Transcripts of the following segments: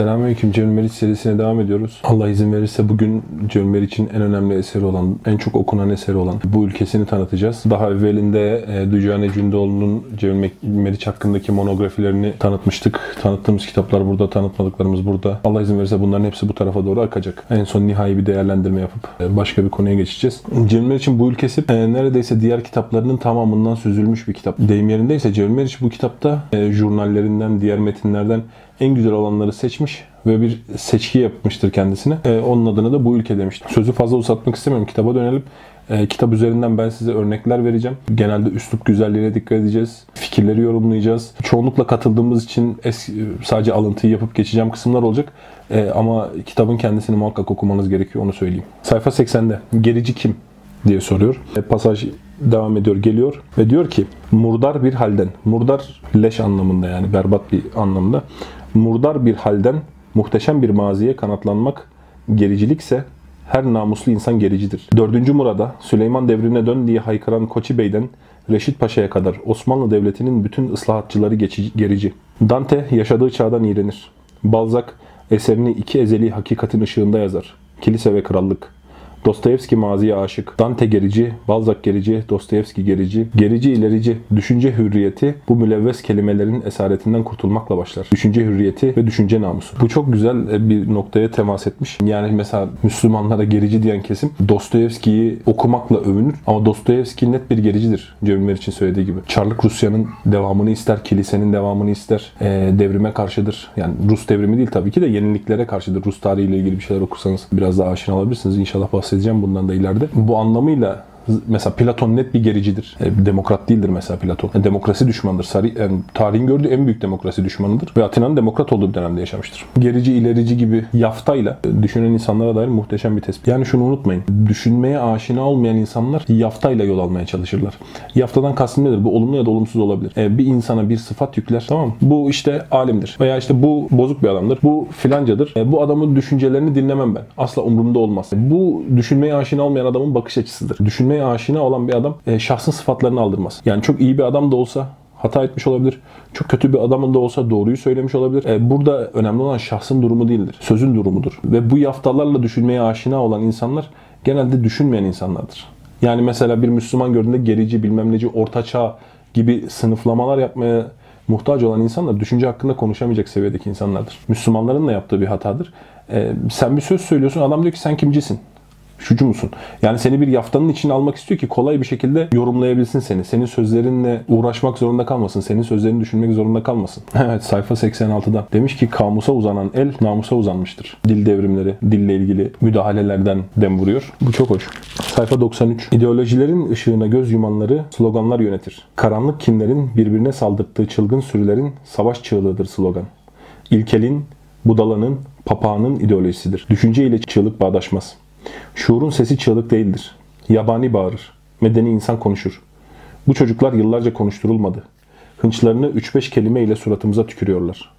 Selamünaleyküm Cemil Meriç serisine devam ediyoruz. Allah izin verirse bugün Cemil Meriç'in en önemli eseri olan, en çok okunan eseri olan bu ülkesini tanıtacağız. Daha evvelinde e, Dücane Cündoğlu'nun Cemil Meriç hakkındaki monografilerini tanıtmıştık. Tanıttığımız kitaplar burada, tanıtmadıklarımız burada. Allah izin verirse bunların hepsi bu tarafa doğru akacak. En son nihai bir değerlendirme yapıp e, başka bir konuya geçeceğiz. Cemil Meriç'in bu ülkesi e, neredeyse diğer kitaplarının tamamından süzülmüş bir kitap. Deyim yerindeyse Cemil Meriç bu kitapta e, jurnallerinden, diğer metinlerden en güzel olanları seçmiş ve bir seçki yapmıştır kendisine. E, onun adını da bu ülke demiştir. Sözü fazla uzatmak istemiyorum. Kitaba dönelim. E, kitap üzerinden ben size örnekler vereceğim. Genelde üslup güzelliğine dikkat edeceğiz. Fikirleri yorumlayacağız. Çoğunlukla katıldığımız için eski, sadece alıntıyı yapıp geçeceğim kısımlar olacak. E, ama kitabın kendisini muhakkak okumanız gerekiyor onu söyleyeyim. Sayfa 80'de gerici kim diye soruyor. E, pasaj devam ediyor, geliyor ve diyor ki murdar bir halden, murdar leş anlamında yani berbat bir anlamda murdar bir halden muhteşem bir maziye kanatlanmak gericilikse her namuslu insan gericidir. Dördüncü Murad'a Süleyman devrine dön diye haykıran Koçi Bey'den Reşit Paşa'ya kadar Osmanlı Devleti'nin bütün ıslahatçıları geçici, gerici. Dante yaşadığı çağdan iğrenir. Balzac eserini iki ezeli hakikatin ışığında yazar. Kilise ve krallık. Dostoyevski maziye aşık. Dante gerici, Balzac gerici, Dostoyevski gerici. Gerici ilerici, düşünce hürriyeti bu mülevves kelimelerin esaretinden kurtulmakla başlar. Düşünce hürriyeti ve düşünce namusu. Bu çok güzel bir noktaya temas etmiş. Yani mesela Müslümanlara gerici diyen kesim Dostoyevski'yi okumakla övünür ama Dostoyevski net bir gericidir. Cemil için söylediği gibi. Çarlık Rusya'nın devamını ister, kilisenin devamını ister. E, devrime karşıdır. Yani Rus devrimi değil tabii ki de yeniliklere karşıdır. Rus tarihiyle ilgili bir şeyler okursanız biraz daha aşina olabilirsiniz. İnşallah bahsedeceğim bahsedeceğim bundan da ileride. Bu anlamıyla mesela Platon net bir gericidir. E, demokrat değildir mesela Platon. E, demokrasi düşmanıdır. Sari, yani tarihin gördüğü en büyük demokrasi düşmanıdır. Ve Atina'nın demokrat olduğu bir dönemde yaşamıştır. Gerici, ilerici gibi yaftayla e, düşünen insanlara dair muhteşem bir tespit. Yani şunu unutmayın. Düşünmeye aşina olmayan insanlar yaftayla yol almaya çalışırlar. Yaftadan kastım nedir? Bu olumlu ya da olumsuz olabilir. E, bir insana bir sıfat yükler. Tamam mı? Bu işte alimdir. Veya işte bu bozuk bir adamdır. Bu filancadır. E, bu adamın düşüncelerini dinlemem ben. Asla umurumda olmaz. E, bu düşünmeye aşina olmayan adamın bakış açısıdır. Düşünmeye aşina olan bir adam e, şahsın sıfatlarını aldırmaz. Yani çok iyi bir adam da olsa hata etmiş olabilir. Çok kötü bir adamın da olsa doğruyu söylemiş olabilir. E, burada önemli olan şahsın durumu değildir. Sözün durumudur. Ve bu yaftalarla düşünmeye aşina olan insanlar genelde düşünmeyen insanlardır. Yani mesela bir Müslüman gördüğünde gerici, bilmem neci, ortaçağ gibi sınıflamalar yapmaya muhtaç olan insanlar düşünce hakkında konuşamayacak seviyedeki insanlardır. Müslümanların da yaptığı bir hatadır. Ee, sen bir söz söylüyorsun adam diyor ki sen kimcisin? Şucu musun? Yani seni bir yaftanın içine almak istiyor ki kolay bir şekilde yorumlayabilsin seni. Senin sözlerinle uğraşmak zorunda kalmasın. Senin sözlerini düşünmek zorunda kalmasın. Evet sayfa 86'da. Demiş ki kamusa uzanan el namusa uzanmıştır. Dil devrimleri, dille ilgili müdahalelerden dem vuruyor. Bu çok hoş. Sayfa 93. İdeolojilerin ışığına göz yumanları sloganlar yönetir. Karanlık kinlerin birbirine saldırttığı çılgın sürülerin savaş çığlığıdır slogan. İlkelin, budalanın, papağanın ideolojisidir. Düşünce ile çığlık bağdaşmaz. Şuurun sesi çığlık değildir. Yabani bağırır. Medeni insan konuşur. Bu çocuklar yıllarca konuşturulmadı. Hınçlarını 3-5 kelime ile suratımıza tükürüyorlar.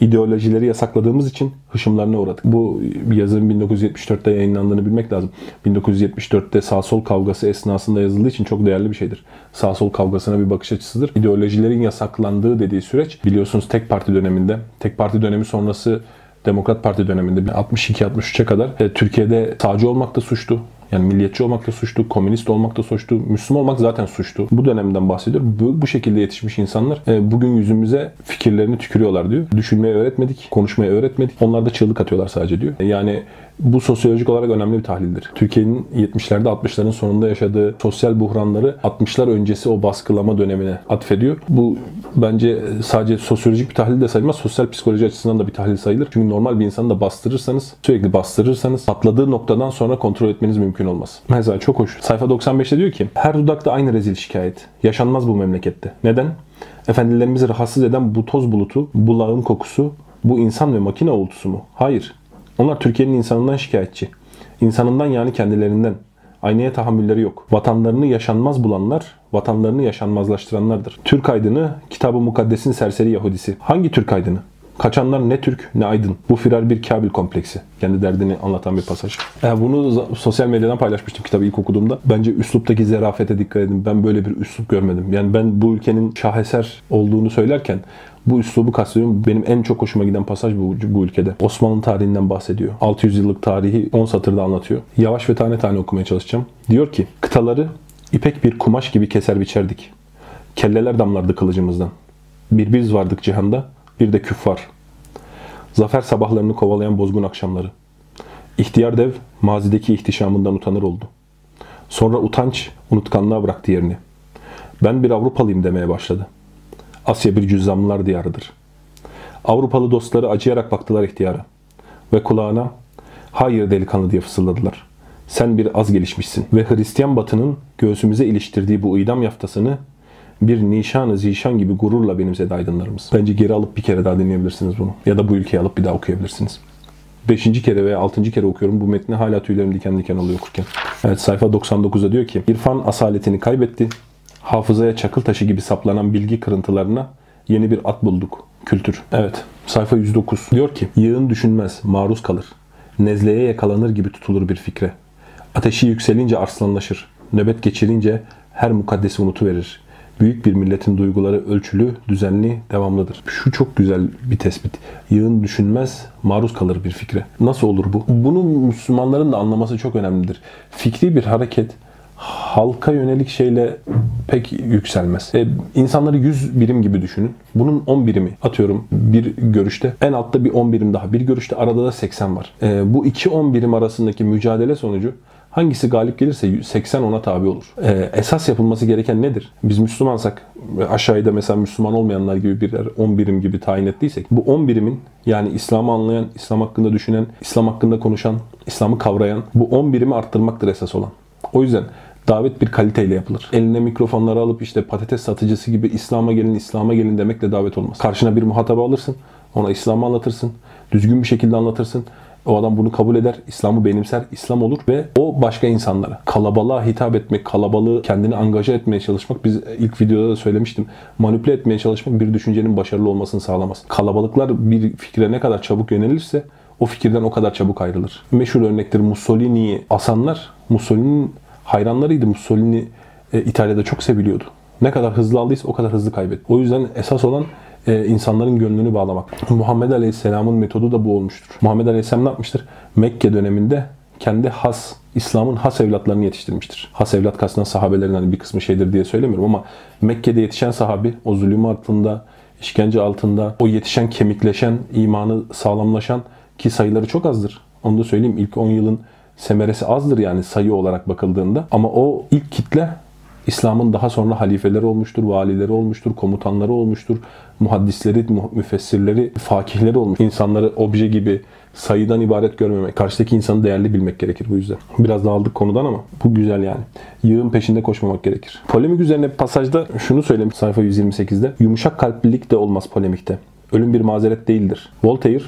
İdeolojileri yasakladığımız için hışımlarına uğradık. Bu yazının 1974'te yayınlandığını bilmek lazım. 1974'te sağ sol kavgası esnasında yazıldığı için çok değerli bir şeydir. Sağ sol kavgasına bir bakış açısıdır. İdeolojilerin yasaklandığı dediği süreç biliyorsunuz tek parti döneminde, tek parti dönemi sonrası Demokrat Parti döneminde 62-63'e kadar e, Türkiye'de sağcı olmak da suçtu. Yani milliyetçi olmak da suçtu, komünist olmak da suçtu, Müslüman olmak zaten suçtu. Bu dönemden bahsediyorum. Bu, bu şekilde yetişmiş insanlar e, bugün yüzümüze fikirlerini tükürüyorlar diyor. Düşünmeyi öğretmedik, konuşmayı öğretmedik. Onlar da çığlık atıyorlar sadece diyor. E, yani bu sosyolojik olarak önemli bir tahlildir. Türkiye'nin 70'lerde 60'ların sonunda yaşadığı sosyal buhranları 60'lar öncesi o baskılama dönemine atfediyor. Bu bence sadece sosyolojik bir tahlil de sayılmaz. Sosyal psikoloji açısından da bir tahlil sayılır. Çünkü normal bir insanı da bastırırsanız, sürekli bastırırsanız patladığı noktadan sonra kontrol etmeniz mümkün olmaz. Mesela çok hoş. Sayfa 95'te diyor ki her dudakta aynı rezil şikayet. Yaşanmaz bu memlekette. Neden? Efendilerimizi rahatsız eden bu toz bulutu, bu lağım kokusu, bu insan ve makine uğultusu mu? Hayır. Onlar Türkiye'nin insanından şikayetçi. İnsanından yani kendilerinden. Aynaya tahammülleri yok. Vatanlarını yaşanmaz bulanlar, vatanlarını yaşanmazlaştıranlardır. Türk aydını, kitabı mukaddesin serseri Yahudisi. Hangi Türk aydını? Kaçanlar ne Türk ne Aydın. Bu firar bir Kabil kompleksi. Kendi derdini anlatan bir pasaj. Yani bunu sosyal medyadan paylaşmıştım kitabı ilk okuduğumda. Bence üsluptaki zerafete dikkat edin. Ben böyle bir üslup görmedim. Yani ben bu ülkenin şaheser olduğunu söylerken bu üslubu kastediyorum. Benim en çok hoşuma giden pasaj bu, bu ülkede. Osmanlı tarihinden bahsediyor. 600 yıllık tarihi 10 satırda anlatıyor. Yavaş ve tane tane okumaya çalışacağım. Diyor ki, kıtaları ipek bir kumaş gibi keser biçerdik. Kelleler damlardı kılıcımızdan. Bir biz vardık cihanda, bir de küffar. Zafer sabahlarını kovalayan bozgun akşamları. İhtiyar dev mazideki ihtişamından utanır oldu. Sonra utanç unutkanlığa bıraktı yerini. Ben bir Avrupalıyım demeye başladı. Asya bir cüzzamlılar diyarıdır. Avrupalı dostları acıyarak baktılar ihtiyara. Ve kulağına hayır delikanlı diye fısıldadılar. Sen bir az gelişmişsin. Ve Hristiyan batının göğsümüze iliştirdiği bu idam yaftasını bir nişan-ı zişan gibi gururla benimsedi aydınlarımız. Bence geri alıp bir kere daha dinleyebilirsiniz bunu. Ya da bu ülkeyi alıp bir daha okuyabilirsiniz. Beşinci kere veya altıncı kere okuyorum bu metni hala tüylerim diken diken oluyor okurken. Evet sayfa 99'da diyor ki İrfan asaletini kaybetti. Hafızaya çakıl taşı gibi saplanan bilgi kırıntılarına yeni bir at bulduk. Kültür. Evet sayfa 109 diyor ki yığın düşünmez maruz kalır. Nezleye yakalanır gibi tutulur bir fikre. Ateşi yükselince arslanlaşır. Nöbet geçirince her mukaddesi unutuverir büyük bir milletin duyguları ölçülü, düzenli, devamlıdır. Şu çok güzel bir tespit. Yığın düşünmez, maruz kalır bir fikre. Nasıl olur bu? Bunu Müslümanların da anlaması çok önemlidir. Fikri bir hareket halka yönelik şeyle pek yükselmez. E, insanları 100 birim gibi düşünün. Bunun 10 birimi atıyorum bir görüşte. En altta bir 10 birim daha. Bir görüşte arada da 80 var. E, bu iki 10 birim arasındaki mücadele sonucu Hangisi galip gelirse 80 ona tabi olur. Ee, esas yapılması gereken nedir? Biz Müslümansak aşağıda mesela Müslüman olmayanlar gibi birer 10 birim gibi tayin ettiysek bu 10 birimin yani İslam'ı anlayan, İslam hakkında düşünen, İslam hakkında konuşan, İslam'ı kavrayan bu 10 birimi arttırmaktır esas olan. O yüzden davet bir kaliteyle yapılır. Eline mikrofonları alıp işte patates satıcısı gibi İslam'a gelin, İslam'a gelin demekle davet olmaz. Karşına bir muhatabı alırsın, ona İslam'ı anlatırsın, düzgün bir şekilde anlatırsın. O adam bunu kabul eder, İslam'ı benimser, İslam olur ve o başka insanlara kalabalığa hitap etmek, kalabalığı kendini angaja etmeye çalışmak biz ilk videoda da söylemiştim. Manipüle etmeye çalışmak bir düşüncenin başarılı olmasını sağlamaz. Kalabalıklar bir fikre ne kadar çabuk yönelirse o fikirden o kadar çabuk ayrılır. Meşhur örnektir Mussolini'yi asanlar Mussolini'nin hayranlarıydı. Mussolini e, İtalya'da çok seviliyordu. Ne kadar hızlı aldıysa o kadar hızlı kaybetti. O yüzden esas olan e, insanların gönlünü bağlamak. Muhammed Aleyhisselam'ın metodu da bu olmuştur. Muhammed Aleyhisselam ne yapmıştır? Mekke döneminde kendi has, İslam'ın has evlatlarını yetiştirmiştir. Has evlat kastına sahabelerin hani bir kısmı şeydir diye söylemiyorum ama Mekke'de yetişen sahabi o zulüm altında, işkence altında, o yetişen, kemikleşen, imanı sağlamlaşan ki sayıları çok azdır. Onu da söyleyeyim ilk 10 yılın semeresi azdır yani sayı olarak bakıldığında. Ama o ilk kitle İslam'ın daha sonra halifeleri olmuştur, valileri olmuştur, komutanları olmuştur, muhaddisleri, müfessirleri, fakihleri olmuş. İnsanları obje gibi sayıdan ibaret görmemek. Karşıdaki insanı değerli bilmek gerekir bu yüzden. Biraz da aldık konudan ama bu güzel yani. Yığın peşinde koşmamak gerekir. Polemik üzerine pasajda şunu söyleyeyim sayfa 128'de. Yumuşak kalplilik de olmaz polemikte. Ölüm bir mazeret değildir. Voltaire,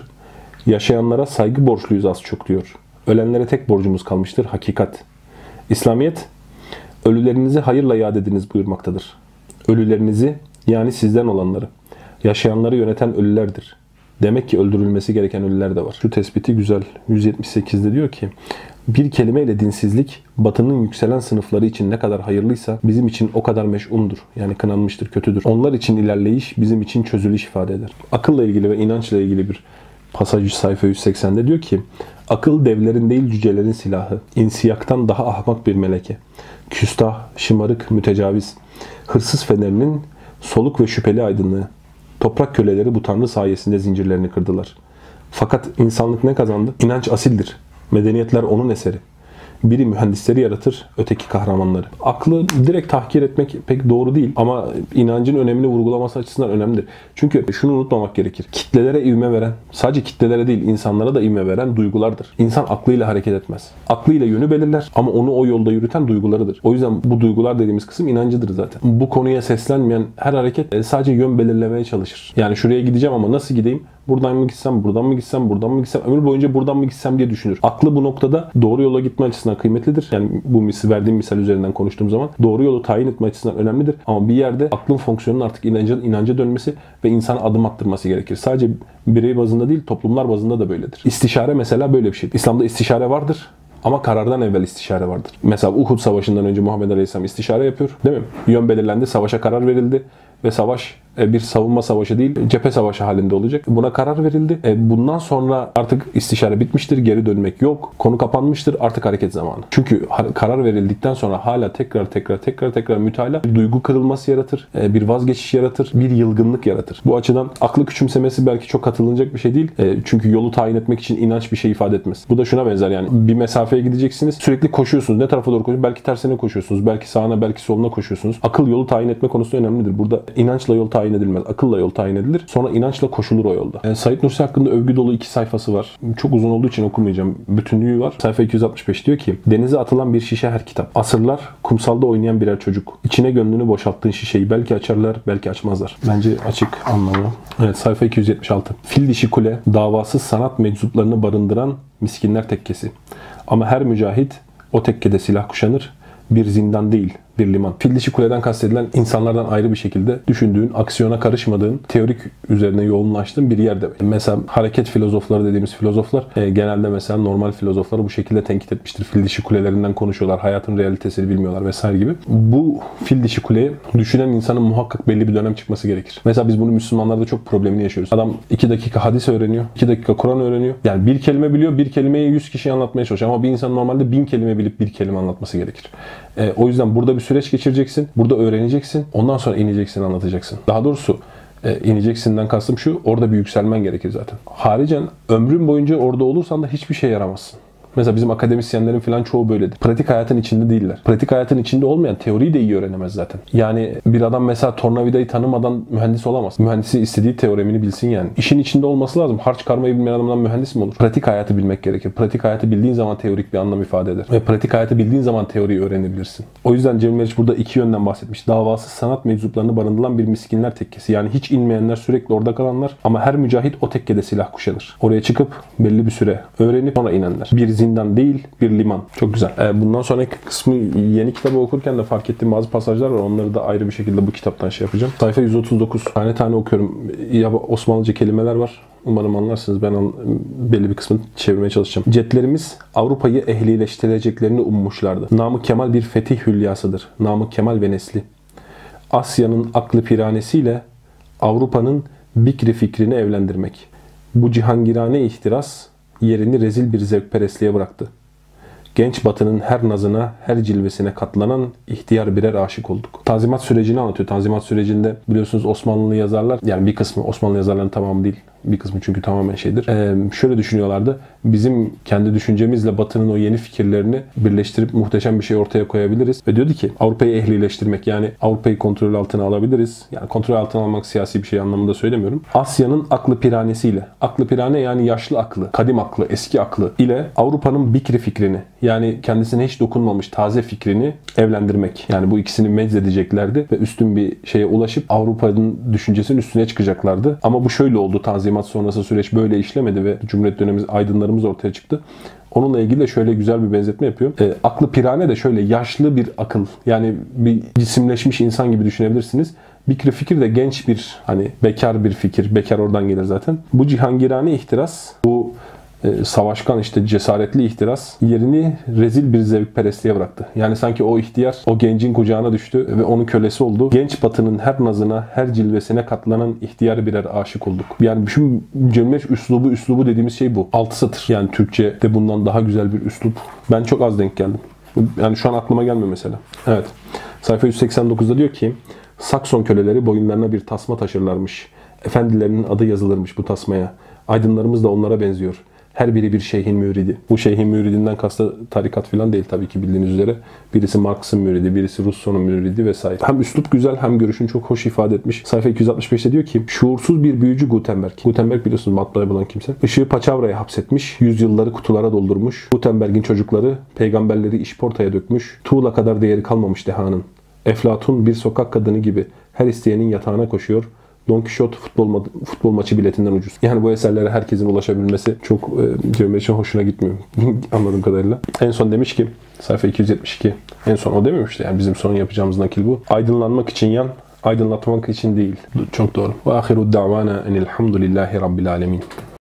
yaşayanlara saygı borçluyuz az çok diyor. Ölenlere tek borcumuz kalmıştır hakikat. İslamiyet Ölülerinizi hayırla yad ediniz buyurmaktadır. Ölülerinizi yani sizden olanları, yaşayanları yöneten ölülerdir. Demek ki öldürülmesi gereken ölüler de var. Şu tespiti güzel. 178'de diyor ki bir kelimeyle dinsizlik batının yükselen sınıfları için ne kadar hayırlıysa bizim için o kadar meş'umdur. Yani kınanmıştır, kötüdür. Onlar için ilerleyiş bizim için çözülüş ifade eder. Akılla ilgili ve inançla ilgili bir pasaj sayfa 180'de diyor ki Akıl devlerin değil cücelerin silahı. İnsiyaktan daha ahmak bir meleke küstah, şımarık, mütecaviz, hırsız fenerinin soluk ve şüpheli aydınlığı. Toprak köleleri bu tanrı sayesinde zincirlerini kırdılar. Fakat insanlık ne kazandı? İnanç asildir. Medeniyetler onun eseri. Biri mühendisleri yaratır, öteki kahramanları. Aklı direkt tahkir etmek pek doğru değil ama inancın önemini vurgulaması açısından önemlidir. Çünkü şunu unutmamak gerekir. Kitlelere ivme veren, sadece kitlelere değil insanlara da ivme veren duygulardır. İnsan aklıyla hareket etmez. Aklıyla yönü belirler ama onu o yolda yürüten duygularıdır. O yüzden bu duygular dediğimiz kısım inancıdır zaten. Bu konuya seslenmeyen her hareket e, sadece yön belirlemeye çalışır. Yani şuraya gideceğim ama nasıl gideyim? Buradan mı gitsem, buradan mı gitsem, buradan mı gitsem, ömür boyunca buradan mı gitsem diye düşünür. Aklı bu noktada doğru yola gitme açısından kıymetlidir. Yani bu misal verdiğim misal üzerinden konuştuğum zaman doğru yolu tayin etme açısından önemlidir. Ama bir yerde aklın fonksiyonunun artık inanca, inanca dönmesi ve insana adım attırması gerekir. Sadece birey bazında değil, toplumlar bazında da böyledir. İstişare mesela böyle bir şey. İslam'da istişare vardır. Ama karardan evvel istişare vardır. Mesela Uhud Savaşı'ndan önce Muhammed Aleyhisselam istişare yapıyor. Değil mi? Yön belirlendi, savaşa karar verildi ve savaş bir savunma savaşı değil, cephe savaşı halinde olacak. Buna karar verildi. E, bundan sonra artık istişare bitmiştir, geri dönmek yok. Konu kapanmıştır, artık hareket zamanı. Çünkü karar verildikten sonra hala tekrar tekrar tekrar tekrar mütalaa bir duygu kırılması yaratır, e, bir vazgeçiş yaratır, bir yılgınlık yaratır. Bu açıdan aklı küçümsemesi belki çok katılınacak bir şey değil. Çünkü yolu tayin etmek için inanç bir şey ifade etmez. Bu da şuna benzer yani. Bir mesafeye gideceksiniz, sürekli koşuyorsunuz. Ne tarafa doğru koşuyorsunuz? Belki tersine koşuyorsunuz, belki sağına, belki soluna koşuyorsunuz. Akıl yolu tayin etme konusu önemlidir. Burada inançla yol tayin edilmez. Akılla yol tayin edilir. Sonra inançla koşulur o yolda. Yani Said Nursi hakkında övgü dolu iki sayfası var. Çok uzun olduğu için okumayacağım. Bütünlüğü var. Sayfa 265 diyor ki Denize atılan bir şişe her kitap. Asırlar kumsalda oynayan birer çocuk. İçine gönlünü boşalttığın şişeyi belki açarlar, belki açmazlar. Bence açık anlamı. Evet sayfa 276. Fil dişi kule davasız sanat meczuplarını barındıran miskinler tekkesi. Ama her mücahit o tekkede silah kuşanır. Bir zindan değil, bir liman. Fil kuleden kastedilen insanlardan ayrı bir şekilde düşündüğün, aksiyona karışmadığın, teorik üzerine yoğunlaştığın bir yerde. Mesela hareket filozofları dediğimiz filozoflar e, genelde mesela normal filozofları bu şekilde tenkit etmiştir. Fil kulelerinden konuşuyorlar. Hayatın realitesini bilmiyorlar vesaire gibi. Bu fil dişi kuleye düşünen insanın muhakkak belli bir dönem çıkması gerekir. Mesela biz bunu Müslümanlarda çok problemini yaşıyoruz. Adam 2 dakika hadis öğreniyor, 2 dakika Kur'an öğreniyor. Yani bir kelime biliyor, bir kelimeyi 100 kişiye anlatmaya çalışıyor. Ama bir insan normalde 1000 kelime bilip bir kelime anlatması gerekir. E, o yüzden burada bir süreç geçireceksin. Burada öğreneceksin. Ondan sonra ineceksin, anlatacaksın. Daha doğrusu e, ineceksinden kastım şu, orada bir yükselmen gerekir zaten. Haricen ömrün boyunca orada olursan da hiçbir şey yaramazsın. Mesela bizim akademisyenlerin falan çoğu böyledir. Pratik hayatın içinde değiller. Pratik hayatın içinde olmayan teoriyi de iyi öğrenemez zaten. Yani bir adam mesela tornavidayı tanımadan mühendis olamaz. Mühendisi istediği teoremini bilsin yani. İşin içinde olması lazım. Harç karmayı bilmeyen adamdan mühendis mi olur? Pratik hayatı bilmek gerekir. Pratik hayatı bildiğin zaman teorik bir anlam ifade eder. Ve pratik hayatı bildiğin zaman teoriyi öğrenebilirsin. O yüzden Cem Meriç burada iki yönden bahsetmiş. Davasız sanat meczuplarını barındıran bir miskinler tekkesi. Yani hiç inmeyenler sürekli orada kalanlar ama her mücahit o tekkede silah kuşanır. Oraya çıkıp belli bir süre öğrenip sonra inenler. Bir zindan değil bir liman. Çok güzel. Ee, bundan sonraki kısmı yeni kitabı okurken de fark ettiğim bazı pasajlar var. Onları da ayrı bir şekilde bu kitaptan şey yapacağım. Sayfa 139. Tane tane okuyorum. Ya Osmanlıca kelimeler var. Umarım anlarsınız. Ben belli bir kısmını çevirmeye çalışacağım. Cetlerimiz Avrupa'yı ehlileştireceklerini ummuşlardı. Namık Kemal bir fetih hülyasıdır. Namık Kemal ve nesli. Asya'nın aklı piranesiyle Avrupa'nın bikri fikrini evlendirmek. Bu cihangirane ihtiras yerini rezil bir zevkperestliğe bıraktı. Genç batının her nazına, her cilvesine katlanan ihtiyar birer aşık olduk. Tanzimat sürecini anlatıyor. Tanzimat sürecinde biliyorsunuz Osmanlı yazarlar, yani bir kısmı Osmanlı yazarların tamamı değil, bir kısmı çünkü tamamen şeydir. Ee, şöyle düşünüyorlardı. Bizim kendi düşüncemizle Batı'nın o yeni fikirlerini birleştirip muhteşem bir şey ortaya koyabiliriz. Ve diyordu ki Avrupa'yı ehlileştirmek yani Avrupa'yı kontrol altına alabiliriz. Yani kontrol altına almak siyasi bir şey anlamında söylemiyorum. Asya'nın aklı piranesiyle. Aklı pirane yani yaşlı aklı, kadim aklı, eski aklı ile Avrupa'nın bikri fikrini yani kendisine hiç dokunmamış taze fikrini evlendirmek. Yani bu ikisini meczedeceklerdi ve üstün bir şeye ulaşıp Avrupa'nın düşüncesinin üstüne çıkacaklardı. Ama bu şöyle oldu Tanzimat sonrası süreç böyle işlemedi ve Cumhuriyet dönemimiz aydınlarımız ortaya çıktı. Onunla ilgili de şöyle güzel bir benzetme yapıyor. E, aklı pirane de şöyle yaşlı bir akıl. Yani bir cisimleşmiş insan gibi düşünebilirsiniz. Bikri fikir de genç bir hani bekar bir fikir. Bekar oradan gelir zaten. Bu cihangirane ihtiras, bu e, savaşkan işte cesaretli ihtiras yerini rezil bir zevkperestliğe bıraktı. Yani sanki o ihtiyar o gencin kucağına düştü ve onun kölesi oldu. Genç batının her nazına, her cilvesine katlanan ihtiyar birer aşık olduk. Yani şu cömleş üslubu, üslubu dediğimiz şey bu. Altı satır. Yani Türkçe de bundan daha güzel bir üslup. Ben çok az denk geldim. Yani şu an aklıma gelmiyor mesela. Evet. Sayfa 189'da diyor ki Sakson köleleri boyunlarına bir tasma taşırlarmış. Efendilerinin adı yazılırmış bu tasmaya. Aydınlarımız da onlara benziyor. Her biri bir şeyhin müridi. Bu şeyhin müridinden kastı tarikat falan değil tabii ki bildiğiniz üzere. Birisi Marx'ın müridi, birisi Rousseau'nun müridi vesaire. Hem üslup güzel hem görüşünü çok hoş ifade etmiş. Sayfa 265'te diyor ki şuursuz bir büyücü Gutenberg. Gutenberg biliyorsunuz matbaaya bulan kimse. Işığı paçavraya hapsetmiş, yüzyılları kutulara doldurmuş. Gutenberg'in çocukları peygamberleri işportaya dökmüş. Tuğla kadar değeri kalmamış dehanın. Eflatun bir sokak kadını gibi her isteyenin yatağına koşuyor. Don Quixote futbol, ma- futbol maçı biletinden ucuz. Yani bu eserlere herkesin ulaşabilmesi çok e, Meriç'in hoşuna gitmiyor anladığım kadarıyla. En son demiş ki sayfa 272 en son o dememişti yani bizim son yapacağımız nakil bu. Aydınlanmak için yan, aydınlatmak için değil. Çok doğru. Ve ahiru davana enilhamdülillahi rabbil alemin.